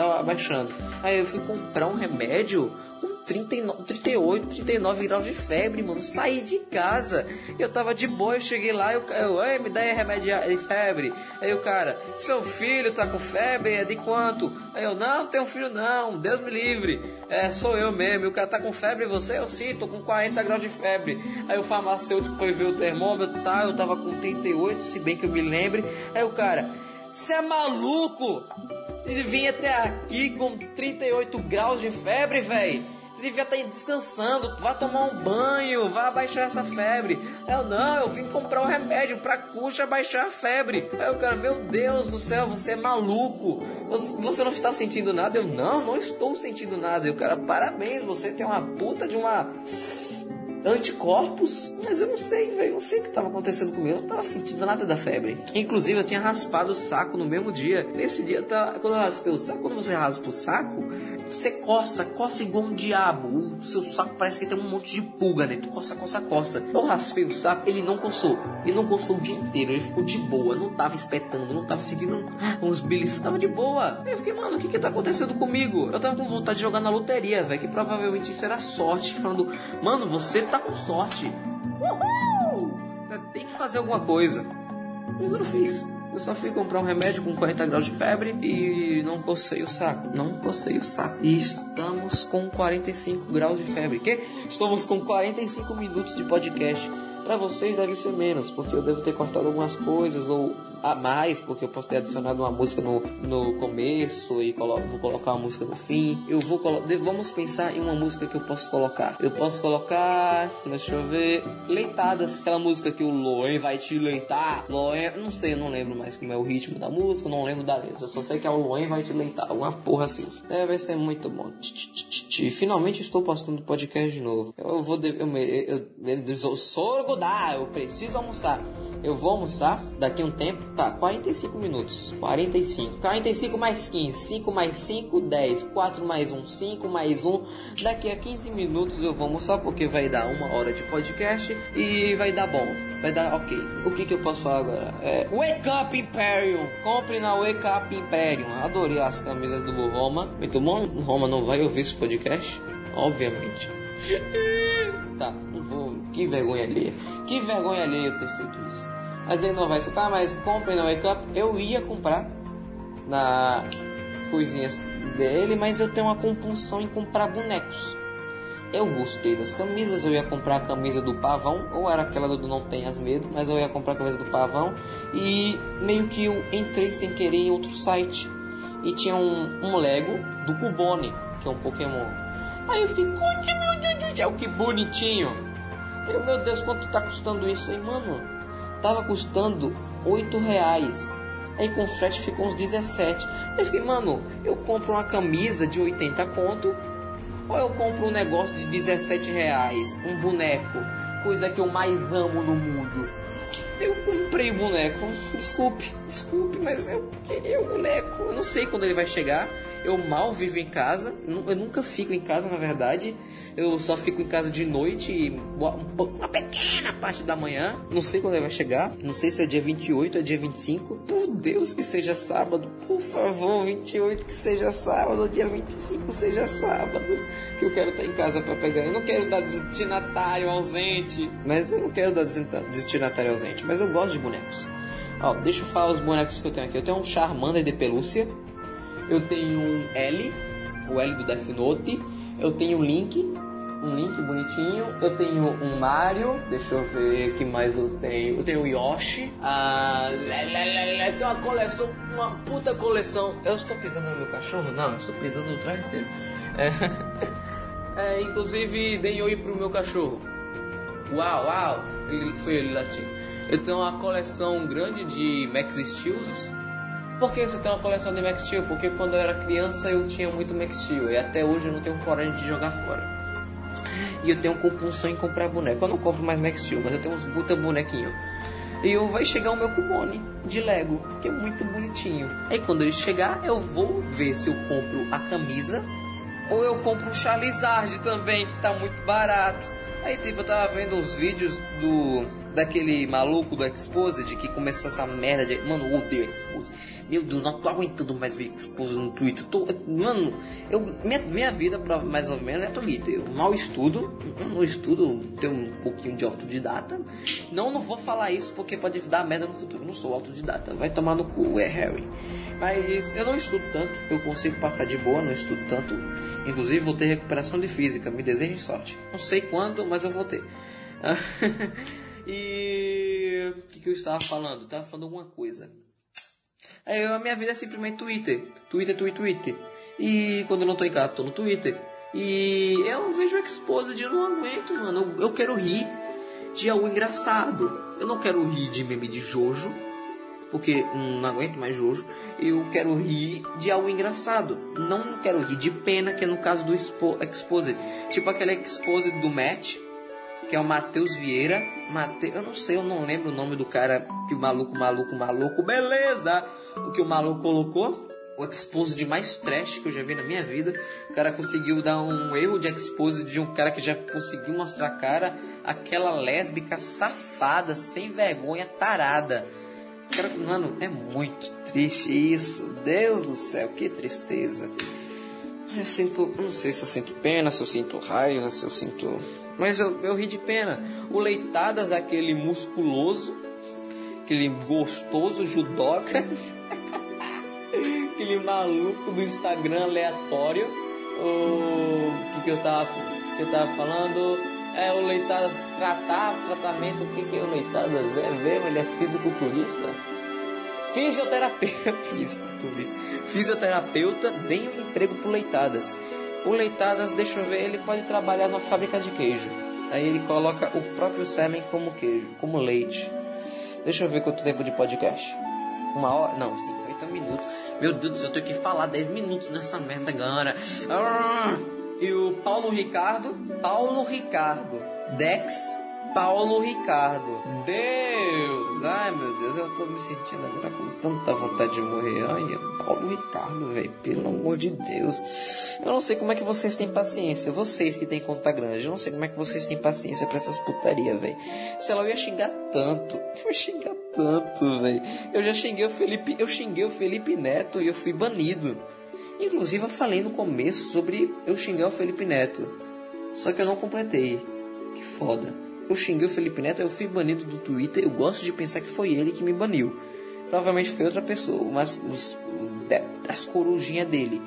tava abaixando. Aí eu fui comprar um remédio com 39, 38, 39 graus de febre, mano. Saí de casa. Eu tava de boa, eu cheguei lá, eu, eu Ei, me dá aí remédio de febre. Aí o cara, seu filho tá com febre, é de quanto? Aí eu, não, tenho filho não, Deus me livre. É, sou eu mesmo. E o cara tá com febre, você? Eu sim, tô com 40 graus de febre. Aí o farmacêutico foi ver o termômetro, tá? Eu tava com 38, se bem que eu me lembre. Aí o cara, você é maluco? Você vim até aqui com 38 graus de febre, velho. Você devia estar tá descansando, vá tomar um banho, vá abaixar essa febre. Eu não, eu vim comprar um remédio pra cuxa baixar a febre. Aí o cara, meu Deus do céu, você é maluco. Você não está sentindo nada? Eu não, não estou sentindo nada. E o cara, parabéns, você tem uma puta de uma anticorpos, mas eu não sei, velho, não sei o que estava acontecendo comigo, eu não tava sentindo nada da febre. Inclusive, eu tinha raspado o saco no mesmo dia. Nesse dia, tá, quando eu raspei o saco, quando você raspa o saco, você coça, coça igual um diabo. O seu saco parece que tem um monte de pulga, né? Tu coça, coça, coça. Eu raspei o saco, ele não coçou. Ele não coçou o dia inteiro, ele ficou de boa, não tava espetando, não tava seguindo uns bilis, tava de boa. Eu fiquei, mano, o que que tá acontecendo comigo? Eu tava com vontade de jogar na loteria, velho, que provavelmente isso era sorte, falando, mano, você tá com sorte. Uhul! Tem que fazer alguma coisa. Mas eu não fiz. Eu só fui comprar um remédio com 40 graus de febre e não cocei o saco. Não cocei o saco. E estamos com 45 graus de febre. Que? Estamos com 45 minutos de podcast. Para vocês deve ser menos, porque eu devo ter cortado algumas coisas ou a mais, porque eu posso ter adicionado uma música no, no começo e colo vou colocar uma música no fim. Eu vou vamos pensar em uma música que eu posso colocar. Eu posso colocar, deixa eu ver, Leitadas, aquela música que o Loen vai te leitar. Loen, não sei, eu não lembro mais como é o ritmo da música, não lembro da letra. Eu só sei que é o Loen vai te leitar, uma porra assim. Deve ser muito bom. E finalmente estou postando podcast de novo. Eu vou, eu, eu, eu, o sorgo dá, eu preciso almoçar. Eu vou almoçar daqui um tempo. Tá, 45 minutos. 45. 45 mais 15. 5 mais 5, 10. 4 mais 1, 5 mais 1. Daqui a 15 minutos eu vou almoçar porque vai dar uma hora de podcast e vai dar bom. Vai dar ok. O que, que eu posso falar agora? É, Wake Up Imperium. Compre na Wake Up Imperium. Adorei as camisas do Roma. Muito bom. Roma não vai ouvir esse podcast? Obviamente. Tá, não vou. Que vergonha alheia. Que vergonha alheia eu ter feito isso. Mas ele não vai escutar, mas compre na Wake Up. Eu ia comprar na coisinhas dele, mas eu tenho uma compulsão em comprar bonecos. Eu gostei das camisas, eu ia comprar a camisa do pavão, ou era aquela do Não Tenhas Medo, mas eu ia comprar a camisa do pavão e meio que eu entrei sem querer em outro site e tinha um, um Lego do Cubone, que é um Pokémon. Aí eu fiquei, meu Deus do céu, que bonitinho! Eu, meu Deus, quanto tá custando isso aí, mano? Tava custando 8 reais. Aí com frete ficou uns 17. Eu fiquei, mano, eu compro uma camisa de 80 conto ou eu compro um negócio de 17 reais, um boneco, coisa que eu mais amo no mundo. Eu comprei o boneco. Desculpe, desculpe, mas eu queria o boneco. Eu não sei quando ele vai chegar. Eu mal vivo em casa. Eu nunca fico em casa, na verdade. Eu só fico em casa de noite e uma pequena parte da manhã. Não sei quando ele vai chegar. Não sei se é dia 28 ou é dia 25. Por Deus que seja sábado. Por favor, 28 que seja sábado. Dia 25 seja sábado. Que eu quero estar em casa para pegar. Eu não quero dar destinatário ausente. Mas eu não quero dar destinatário ausente. Mas eu gosto de bonecos. Ó, deixa eu falar os bonecos que eu tenho aqui. Eu tenho um Charmander de pelúcia. Eu tenho um L. O L do Death Note eu tenho um Link, um Link bonitinho. Eu tenho um Mario, deixa eu ver que mais eu tenho. Eu tenho o Yoshi. Ah, tem uma coleção, uma puta coleção. Eu estou pisando no meu cachorro? Não, eu estou pisando no travesseiro. É, é, inclusive, dei oi pro meu cachorro. Uau, uau! Ele, foi ele latindo. Eu tenho uma coleção grande de Max Steels por que você tem uma coleção de Max Steel? Porque quando eu era criança eu tinha muito Max Steel e até hoje eu não tenho coragem de jogar fora. E eu tenho compulsão em comprar boneco. Eu não compro mais Max Steel, mas eu tenho uns puta bonequinho. E eu vai chegar o meu Cubone de Lego, que é muito bonitinho. Aí quando ele chegar, eu vou ver se eu compro a camisa ou eu compro o Charizard também, que tá muito barato. Aí tipo, eu tava vendo os vídeos do daquele maluco do Exposed que começou essa merda de. Mano, odeio Exposed. Meu Deus, não tô aguentando mais ver Exposed no Twitter. Tô, mano, eu, minha, minha vida, mais ou menos, é Twitter. Eu mal estudo, eu não estudo, tenho um pouquinho de autodidata. Não, não vou falar isso porque pode dar merda no futuro. Eu não sou autodidata, vai tomar no cu, é Harry. Mas eu não estudo tanto, eu consigo passar de boa, não estudo tanto. Inclusive, vou ter recuperação de física, me desejem sorte. Não sei quando, mas eu vou ter. E o que, que, eu estava falando? Eu estava falando alguma coisa. Aí, a minha vida é simplesmente Twitter. Twitter, Twitter, Twitter. E quando eu não estou em casa, estou no Twitter. E eu vejo Exposed eu não aguento, mano. Eu, eu quero rir de algo engraçado. Eu não quero rir de meme de Jojo. Porque hum, não aguento mais Jojo. Eu quero rir de algo engraçado. Não quero rir de pena, que é no caso do Expo Exposed. Tipo aquele Exposed do Match que é o Matheus Vieira. Mate... Eu não sei, eu não lembro o nome do cara que o maluco, maluco, maluco, beleza! O que o maluco colocou. O expose de mais trash que eu já vi na minha vida. O cara conseguiu dar um erro de expose de um cara que já conseguiu mostrar a cara. Aquela lésbica safada, sem vergonha, tarada. Cara, mano, é muito triste isso. Deus do céu, que tristeza. Eu sinto, não sei se eu sinto pena, se eu sinto raiva, se eu sinto mas eu, eu ri de pena. O Leitadas, aquele musculoso, aquele gostoso judoca, aquele maluco do Instagram aleatório. O que, que eu tava que eu tava falando? É, o Leitada tratar, tratamento, o que, que é o Leitada? É mesmo? Ele é fisiculturista? Fisioterapeuta, fisiculturista. Fisioterapeuta, dê um emprego pro Leitadas. O Leitadas, deixa eu ver, ele pode trabalhar na fábrica de queijo. Aí ele coloca o próprio sêmen como queijo, como leite. Deixa eu ver quanto tempo de podcast. Uma hora? Não, 50 minutos. Meu Deus do céu, eu tenho que falar 10 minutos dessa merda agora. Ah! E o Paulo Ricardo? Paulo Ricardo. Dex Paulo Ricardo. Deus! Ai meu Deus, eu tô me sentindo agora com tanta vontade de morrer. Ai, Paulo Ricardo, velho, pelo amor de Deus. Eu não sei como é que vocês têm paciência. Vocês que têm conta grande, eu não sei como é que vocês têm paciência pra essas putaria, velho. Sei lá, eu ia xingar tanto. Eu ia xingar tanto, velho. Eu já xinguei o Felipe, eu xinguei o Felipe Neto e eu fui banido. Inclusive eu falei no começo sobre eu xingar o Felipe Neto. Só que eu não completei. Que foda eu xinguei o Felipe Neto, eu fui banido do Twitter. Eu gosto de pensar que foi ele que me baniu. Provavelmente foi outra pessoa, mas os, as corujinhas dele.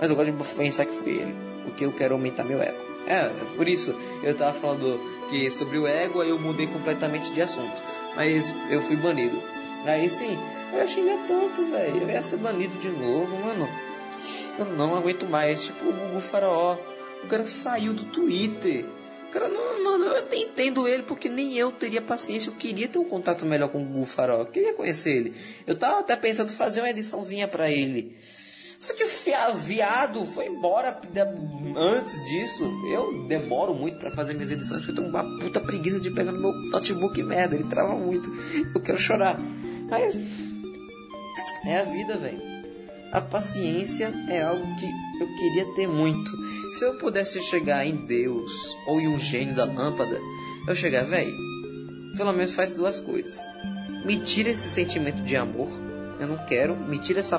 Mas eu gosto de pensar que foi ele, porque eu quero aumentar meu ego. É, por isso eu tava falando que sobre o ego, aí eu mudei completamente de assunto. Mas eu fui banido. Aí sim, eu ia xingar tanto, velho. Eu ia ser banido de novo, mano. Eu não aguento mais. Tipo o Google Faraó. O cara saiu do Twitter. Cara, não, mano, eu até entendo ele, porque nem eu teria paciência. Eu queria ter um contato melhor com o Google Farol. Eu queria conhecer ele. Eu tava até pensando em fazer uma ediçãozinha para ele. Só que o viado foi embora antes disso. Eu demoro muito para fazer minhas edições porque eu tenho uma puta preguiça de pegar no meu notebook merda. Ele trava muito. Eu quero chorar. Mas. É a vida, velho. A paciência é algo que eu queria ter muito. Se eu pudesse chegar em Deus ou em um gênio da lâmpada, eu chegar, velho, pelo menos faz duas coisas. Me tira esse sentimento de amor, eu não quero. Me tira essa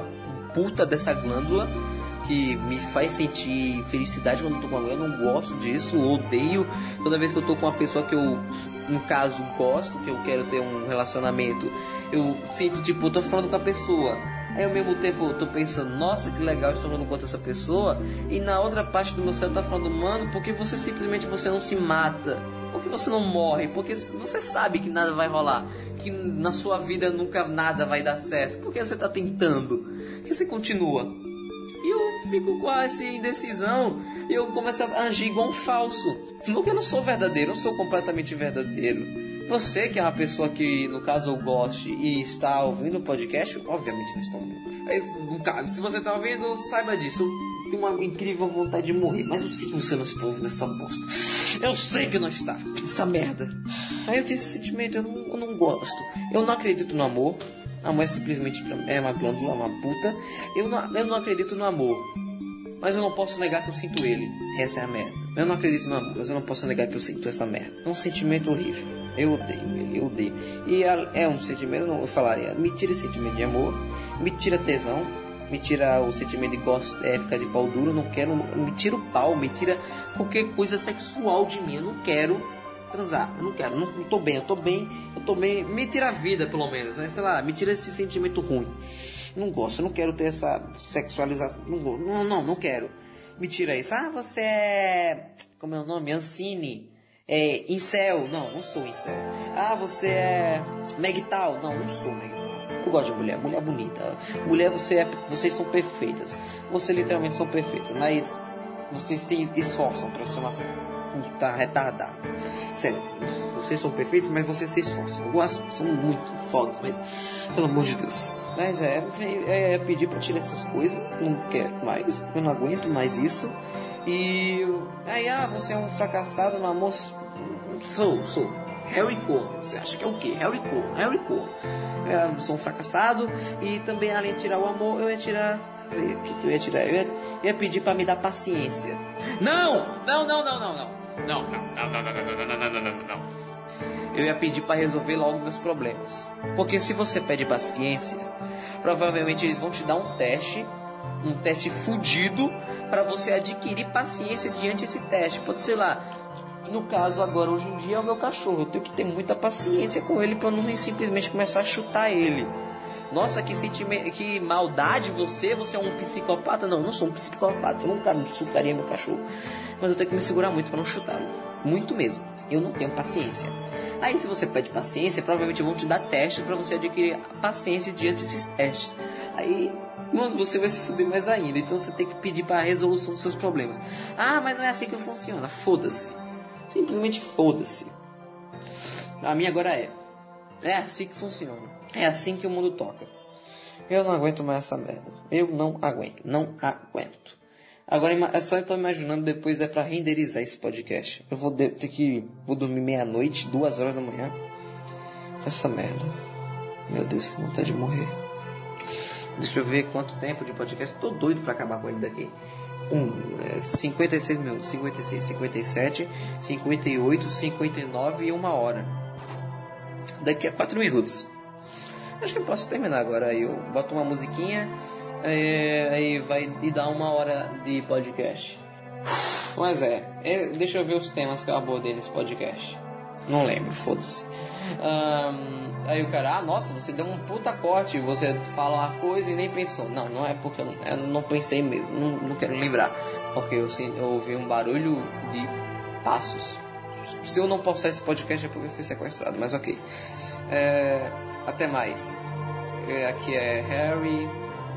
puta dessa glândula que me faz sentir felicidade quando eu tô com alguém. Eu não gosto disso, odeio toda vez que eu tô com uma pessoa que eu, no caso, gosto, que eu quero ter um relacionamento. Eu sinto, tipo, eu tô falando com a pessoa Aí ao mesmo tempo eu tô pensando, nossa, que legal, estou falando contra essa pessoa. E na outra parte do meu cérebro tá falando, mano, por que você simplesmente você não se mata? Por que você não morre? Porque você sabe que nada vai rolar. Que na sua vida nunca nada vai dar certo. Por que você tá tentando? Por que você continua? E eu fico com essa indecisão. E eu começo a agir igual um falso. Porque eu não sou verdadeiro, eu não sou completamente verdadeiro. Você que é uma pessoa que, no caso, eu goste e está ouvindo o podcast, obviamente não estão ouvindo. No caso, se você está ouvindo, saiba disso. Tenho uma incrível vontade de morrer, mas eu sei que você não está ouvindo essa bosta. Eu sei que não está. Essa merda. Aí eu tenho esse sentimento, eu não, eu não gosto. Eu não acredito no amor. Amor é simplesmente é uma glândula, uma puta. Eu não, eu não acredito no amor. Mas eu não posso negar que eu sinto ele. Essa é a merda. Eu não acredito no amor, mas eu não posso negar que eu sinto essa merda. É um sentimento horrível. Eu odeio ele, eu odeio. E é um sentimento, eu falaria, me tira esse sentimento de amor, me tira tesão, me tira o sentimento de gosto, é, ficar de pau duro, não quero, me tira o pau, me tira qualquer coisa sexual de mim, eu não quero transar, eu não quero, não, não tô bem, eu tô bem, eu tô bem, me tira a vida pelo menos, né? sei lá, me tira esse sentimento ruim. Não gosto, não quero ter essa sexualização, não, não, não, não quero. Me tira isso. Ah, você é, como é o nome? Ancine é, incel. Não, não sou incel. Ah, você é Megtal. Não, não sou Megtal. Eu gosto de mulher, mulher bonita. Mulher, você é, vocês são perfeitas. Vocês literalmente são perfeitas, mas vocês se esforçam para ser uma puta retardada. Sério, vocês são perfeitos, mas vocês se esforçam. Gosto, são muito fodas, mas pelo amor de Deus. Mas é, é, é pedir pra tirar essas coisas, não quero mais, eu não aguento mais isso. E aí, ah, você é um fracassado no amor. Sou, sou. Harry Corno. Você acha que é o quê? Harry Corno. Harry Corno. Eu sou um fracassado e também, além de tirar o amor, eu ia tirar. Eu ia tirar? Eu ia, ia pedir para me dar paciência. Não, não, não, não, não. Não, não, não, não, não, não, não, não, não, não, não. Eu ia pedir para resolver logo meus problemas. Porque se você pede paciência, provavelmente eles vão te dar um teste, um teste fudido para você adquirir paciência diante desse teste. Pode ser lá, no caso agora hoje em dia é o meu cachorro. Eu tenho que ter muita paciência com ele para não simplesmente começar a chutar ele. Nossa, que sentimento, que maldade você, você é um psicopata? Não, eu não sou um psicopata, eu nunca chutaria meu cachorro. Mas eu tenho que me segurar muito para não chutar. Muito mesmo. Eu não tenho paciência. Aí, se você pede paciência, provavelmente vão te dar testes para você adquirir paciência diante desses testes. Aí, mano, você vai se fuder mais ainda. Então, você tem que pedir para a resolução dos seus problemas. Ah, mas não é assim que funciona. Foda-se. Simplesmente foda-se. A mim agora é. É assim que funciona. É assim que o mundo toca. Eu não aguento mais essa merda. Eu não aguento. Não aguento. Agora é só eu tô imaginando depois é para renderizar esse podcast. Eu vou ter que vou dormir meia-noite, duas horas da manhã. Essa merda. Meu Deus, que vontade de morrer. Deixa eu ver quanto tempo de podcast. Tô doido para acabar com ele daqui. Um, é, 56 minutos, 56, 57, 58, 59 e uma hora. Daqui a 4 minutos. Acho que eu posso terminar agora. Aí eu boto uma musiquinha aí vai e dar uma hora de podcast. Mas é, é, deixa eu ver os temas que eu abordei nesse podcast. Não lembro, foda-se. Um, aí o cara, ah, nossa, você deu um puta corte, você fala uma coisa e nem pensou. Não, não é porque eu não, eu não pensei mesmo, não, não quero lembrar. Porque eu, eu ouvi um barulho de passos. Se eu não postar esse podcast é porque eu fui sequestrado, mas ok. É, até mais. É, aqui é Harry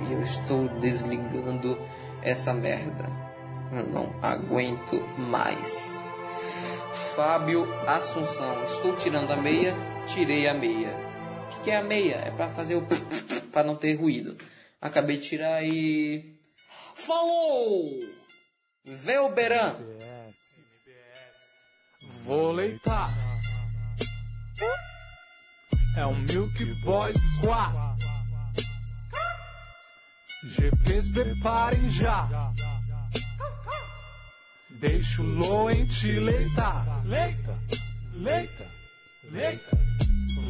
e eu estou desligando essa merda. Eu não aguento mais. Fábio Assunção, estou tirando a meia, tirei a meia. O que, que é a meia? É para fazer o para não ter ruído. Acabei de tirar e falou. Velberan. Vou leitar. É um Milk Boy Squad. GPs preparem já. Deixa o Loen te leitar. Leita, leita, leita.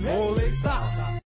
Vou leitar.